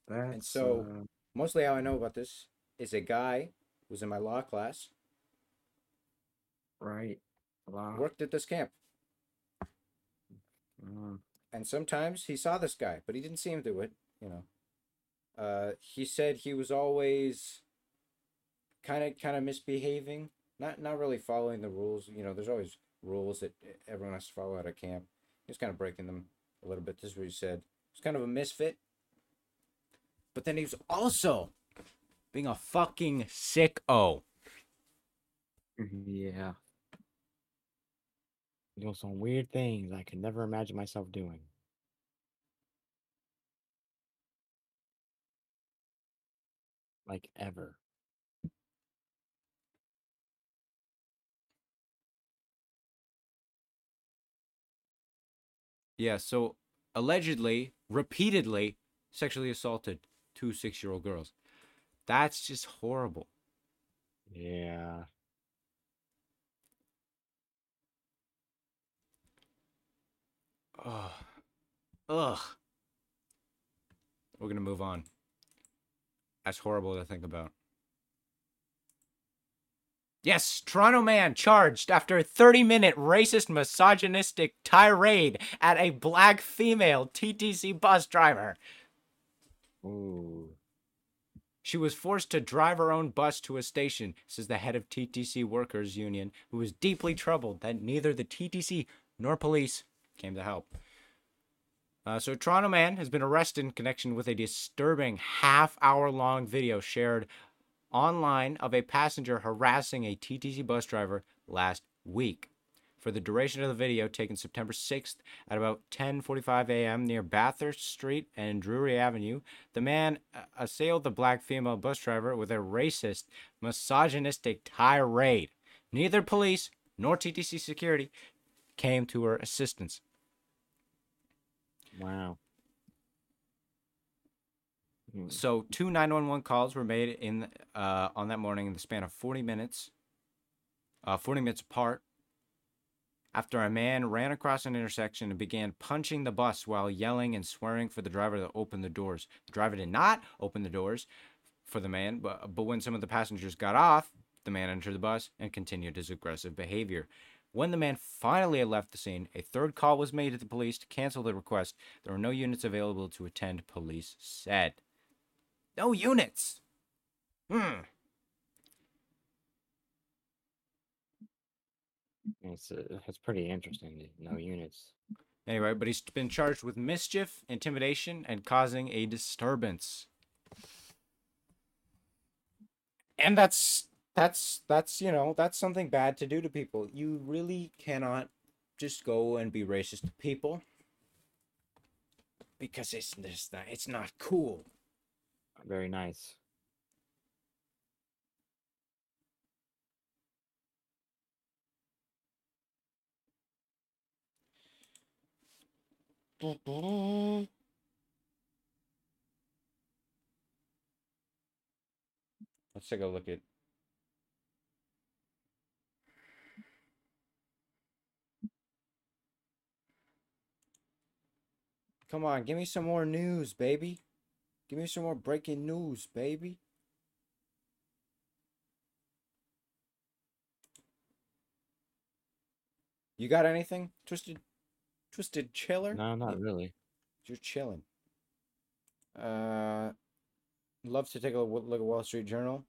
that's and so- uh, Mostly, how I know about this is a guy who's in my law class right. Wow. worked at this camp, Uh, and sometimes he saw this guy, but he didn't see him do it. You know, uh, he said he was always kind of kind of misbehaving, not not really following the rules. You know, there's always rules that everyone has to follow at a camp. He was kind of breaking them a little bit. This is what he said. He's kind of a misfit, but then he was also being a fucking sick sicko. yeah. Doing some weird things I could never imagine myself doing. Like ever. Yeah, so allegedly, repeatedly sexually assaulted two six year old girls. That's just horrible. Yeah. Ugh. Ugh. We're gonna move on. That's horrible to think about. Yes, Toronto man charged after a 30 minute racist misogynistic tirade at a black female TTC bus driver. Ooh. She was forced to drive her own bus to a station, says the head of TTC Workers Union, who was deeply troubled that neither the TTC nor police came to help. Uh, so, Toronto man has been arrested in connection with a disturbing half hour long video shared online of a passenger harassing a TTC bus driver last week. For the duration of the video, taken September 6th at about 10:45 a.m. near Bathurst Street and Drewry Avenue, the man uh, assailed the black female bus driver with a racist, misogynistic tirade. Neither police nor TTC security came to her assistance. Wow. Hmm. So two 911 calls were made in uh, on that morning in the span of 40 minutes, uh, 40 minutes apart. After a man ran across an intersection and began punching the bus while yelling and swearing for the driver to open the doors. The driver did not open the doors for the man, but, but when some of the passengers got off, the man entered the bus and continued his aggressive behavior. When the man finally had left the scene, a third call was made to the police to cancel the request. There were no units available to attend, police said. No units. Hmm. It's uh, it's pretty interesting. No units. Anyway, but he's been charged with mischief, intimidation, and causing a disturbance. And that's that's that's you know that's something bad to do to people. You really cannot just go and be racist to people because it's it's not it's not cool. Very nice. Mm-hmm. Let's take a look at. Come on, give me some more news, baby. Give me some more breaking news, baby. You got anything, twisted, twisted chiller? No, not really. You're chilling. Uh, love to take a look at Wall Street Journal.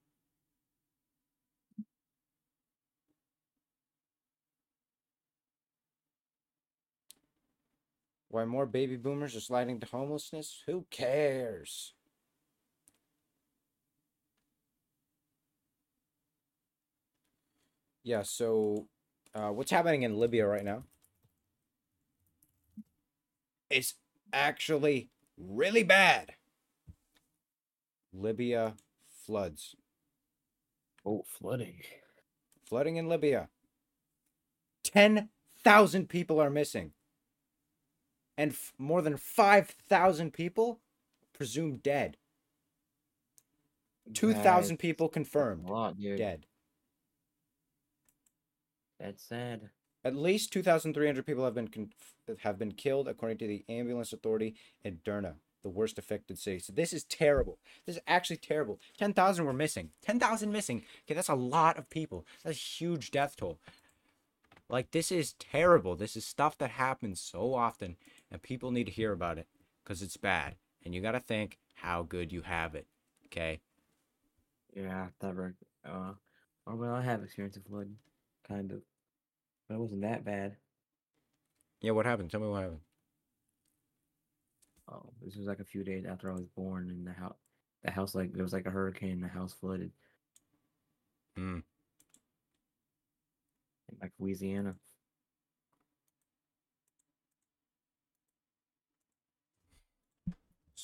Why more baby boomers are sliding to homelessness? Who cares? Yeah, so uh, what's happening in Libya right now is actually really bad. Libya floods. Oh, flooding. Flooding in Libya. 10,000 people are missing. And f- more than 5,000 people presumed dead. 2,000 people confirmed lot, dead. That's sad. At least 2,300 people have been con- have been killed, according to the ambulance authority in Derna, the worst affected city. So this is terrible. This is actually terrible. 10,000 were missing. 10,000 missing. Okay, that's a lot of people. That's a huge death toll. Like this is terrible. This is stuff that happens so often, and people need to hear about it because it's bad. And you got to think how good you have it. Okay. Yeah, never. Uh, or well, I have experience of flood, kind of, but it wasn't that bad. Yeah. What happened? Tell me what happened. Oh, this was like a few days after I was born, and the house, the house like there was like a hurricane, and the house flooded. Hmm. Like Louisiana.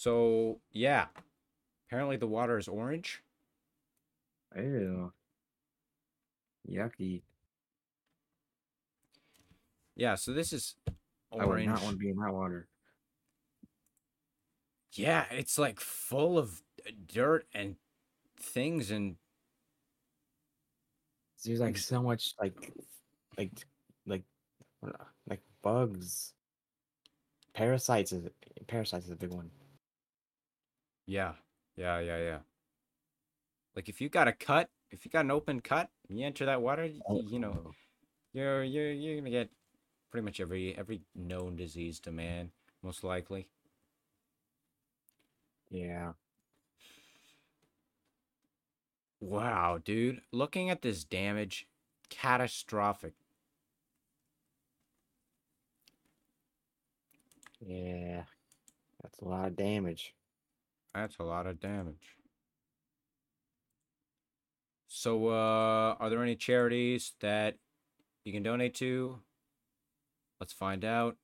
So yeah, apparently the water is orange. Ew. Yucky. Yeah. So this is orange. I would not want to be in that water. Yeah, it's like full of uh, dirt and things and There's like so much like, like, like, like bugs. Parasites is parasites is a big one. Yeah, yeah, yeah, yeah. Like if you got a cut, if you got an open cut, you enter that water, y- you know, Oh, you're you're you're gonna get pretty much every every known disease to man, most likely. Yeah. Wow, dude, looking at this damage, catastrophic. Yeah. That's a lot of damage. That's a lot of damage. So, uh, are there any charities that you can donate to? Let's find out.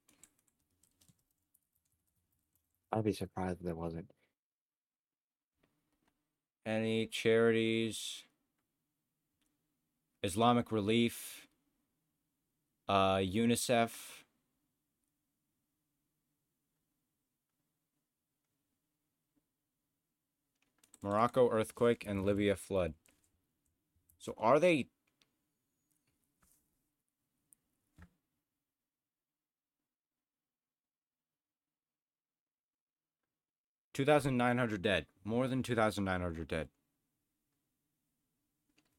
I'd be surprised if there wasn't. Any charities? Islamic Relief, uh, UNICEF. Morocco earthquake and Libya flood. So are they Two thousand nine hundred dead. More than two thousand nine hundred dead.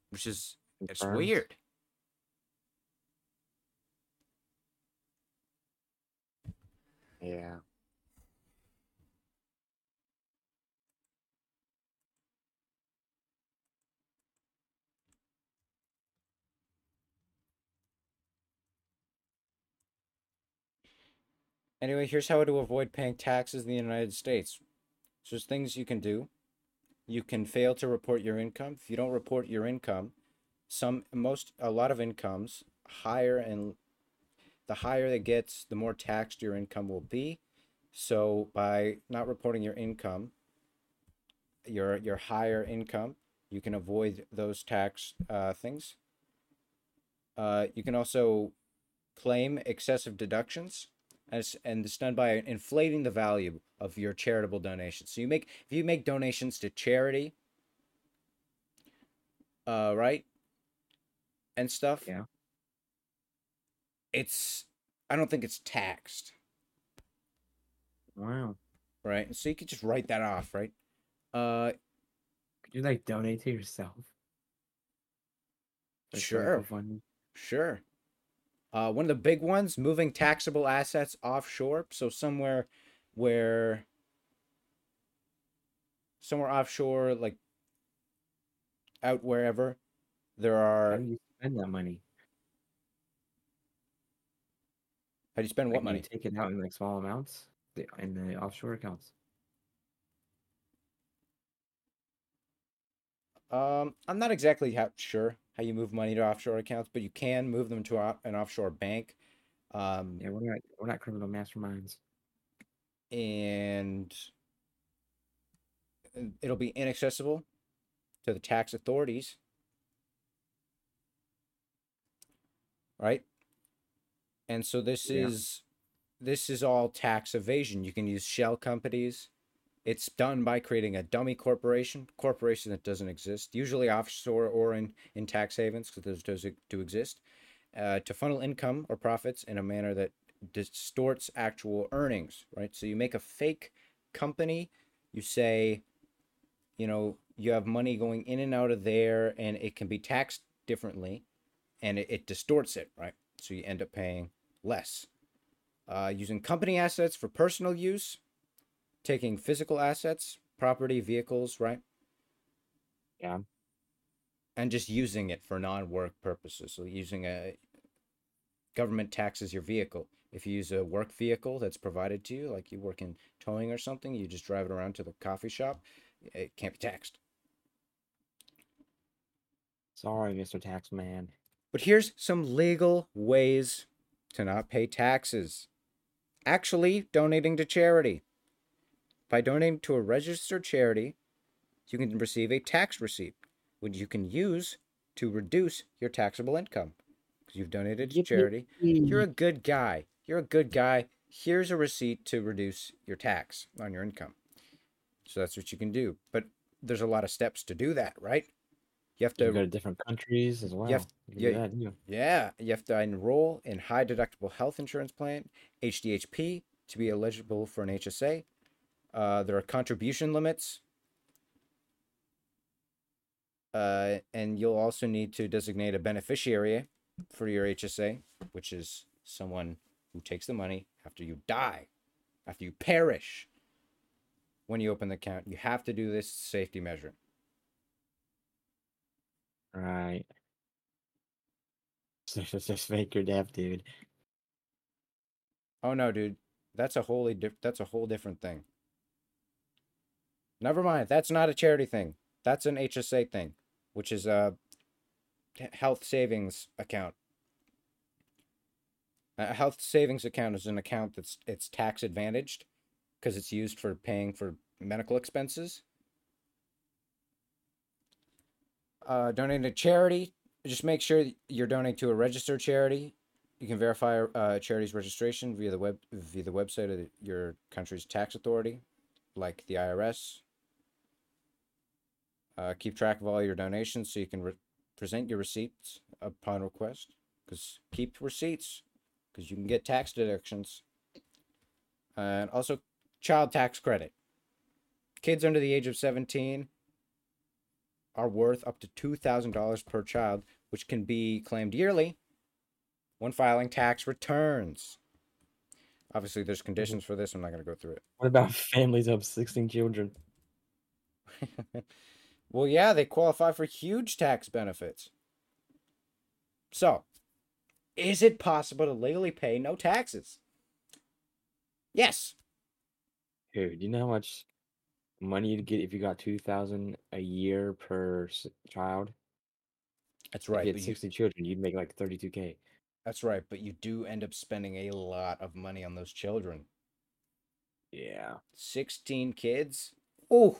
Which is it's weird. Yeah. Anyway, here's how to avoid paying taxes in the United States. So there's things you can do. You can fail to report your income. If you don't report your income, some most a lot of incomes higher and the higher it gets, the more taxed your income will be. So by not reporting your income, your your higher income, you can avoid those tax uh, things. Uh, you can also claim excessive deductions, as and it's done by inflating the value of your charitable donations. So you make if you make donations to charity, uh, right, and stuff. Yeah. It's I don't think it's taxed, Wow. right? So you could just write that off, right? Uh, Could you like donate to yourself? Like, Sure. Sure. Uh, one of the big ones, moving taxable assets offshore. So somewhere where somewhere offshore, like out wherever, there are. How do you spend that money? How do you spend what money? You take it out in like small amounts in the offshore accounts. Um, I'm not exactly ha- sure how you move money to offshore accounts, but you can move them to a, an offshore bank. Um, Yeah, we're not we're not criminal masterminds. and it'll be inaccessible to the tax authorities. Right? And so this Yeah. is this is all tax evasion. You can use shell companies. It's done by creating a dummy corporation, corporation that doesn't exist, usually offshore or in, in tax havens, because those do exist, uh, to funnel income or profits in a manner that distorts actual earnings, right? So you make a fake company, you say, you know, you have money going in and out of there, and it can be taxed differently, and it, it distorts it, right? So you end up paying less. Uh, using company assets for personal use, taking physical assets, property, vehicles, right? Yeah. And just using it for non-work purposes. So using a government taxes your vehicle. If you use a work vehicle that's provided to you, like you work in towing or something, you just drive it around to the coffee shop, it can't be taxed. Sorry, Mr. Taxman. But here's some legal ways to not pay taxes. Actually, donating to charity. By donating to a registered charity, you can receive a tax receipt, which you can use to reduce your taxable income. Because you've donated to charity. You're a good guy. You're a good guy. Here's a receipt to reduce your tax on your income. So that's what you can do. But there's a lot of steps to do that, right? You have You to go to different countries as well. have- You yeah, do that, too. Yeah, you have to enroll in high deductible health insurance plan, HDHP, to be eligible for an HSA. Uh, there are contribution limits. Uh, and you'll also need to designate a beneficiary for your HSA, which is someone who takes the money after you die, after you perish. When you open the account, you have to do this safety measure. Right. Just, just fake your death, dude. Oh no, dude. That's a wholly diff- that's a whole different thing. Never mind. That's not a charity thing. That's an HSA thing, which is a health savings account. A health savings account is an account that's it's tax advantaged because it's used for paying for medical expenses. Uh, donating to charity, just make sure you're donating to a registered charity. You can verify uh, charity's registration via the web via the website of your country's tax authority, like the IRS. Uh, keep track of all your donations so you can re- present your receipts upon request. Because keep receipts, because you can get tax deductions. And also, child tax credit. Kids under the age of seventeen are worth up to two thousand dollars per child, which can be claimed yearly when filing tax returns. Obviously, there's conditions for this. I'm not going to go through it. What about families of 16 children? well, yeah, they qualify for huge tax benefits. So, is it possible to legally pay no taxes? Yes. Dude, you know how much money you'd get if you got two thousand a year per child? That's right. If you had you, sixty children, you'd make like thirty-two k. that's right. But you do end up spending a lot of money on those children. Yeah. 16 kids. Oh,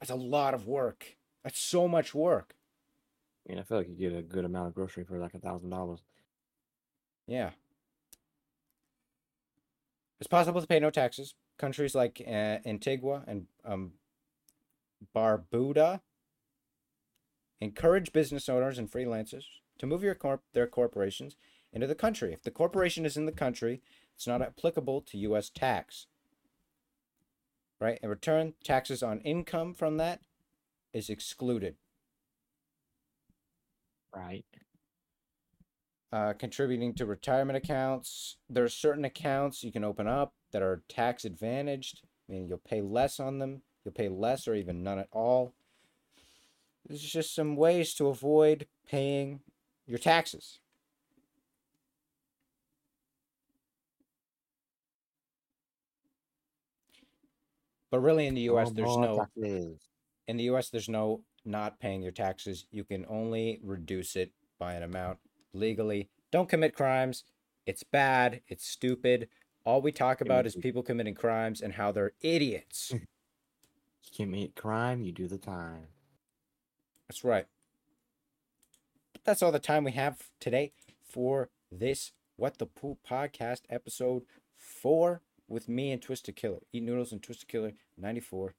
that's a lot of work. That's so much work. I mean, I feel like you get a good amount of grocery for like a thousand dollars. Yeah. It's possible to pay no taxes. Countries like uh, Antigua and um, Barbuda encourage business owners and freelancers to move your corp- their corporations into the country. If the corporation is in the country, it's not applicable to U.S. tax. Right? In return, taxes on income from that is excluded. Right. uh, contributing to retirement accounts. There are certain accounts you can open up that are tax advantaged, meaning you'll pay less on them. You'll pay less or even none at all. There's just some ways to avoid paying your taxes. But really, in the U.S., No oh, there's no taxes. in the US there's no not paying your taxes. You can only reduce it by an amount legally. Don't commit crimes. It's bad, it's stupid. All we talk about is people committing crimes and how they're idiots. You commit crime, you do the time. That's right. But that's all the time we have today for this What the Poop podcast episode 4 with me and Twisted Killer. Eat Noodles and Twisted Killer 94.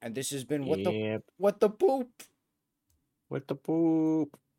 And this has been What the What the Poop. What the poop?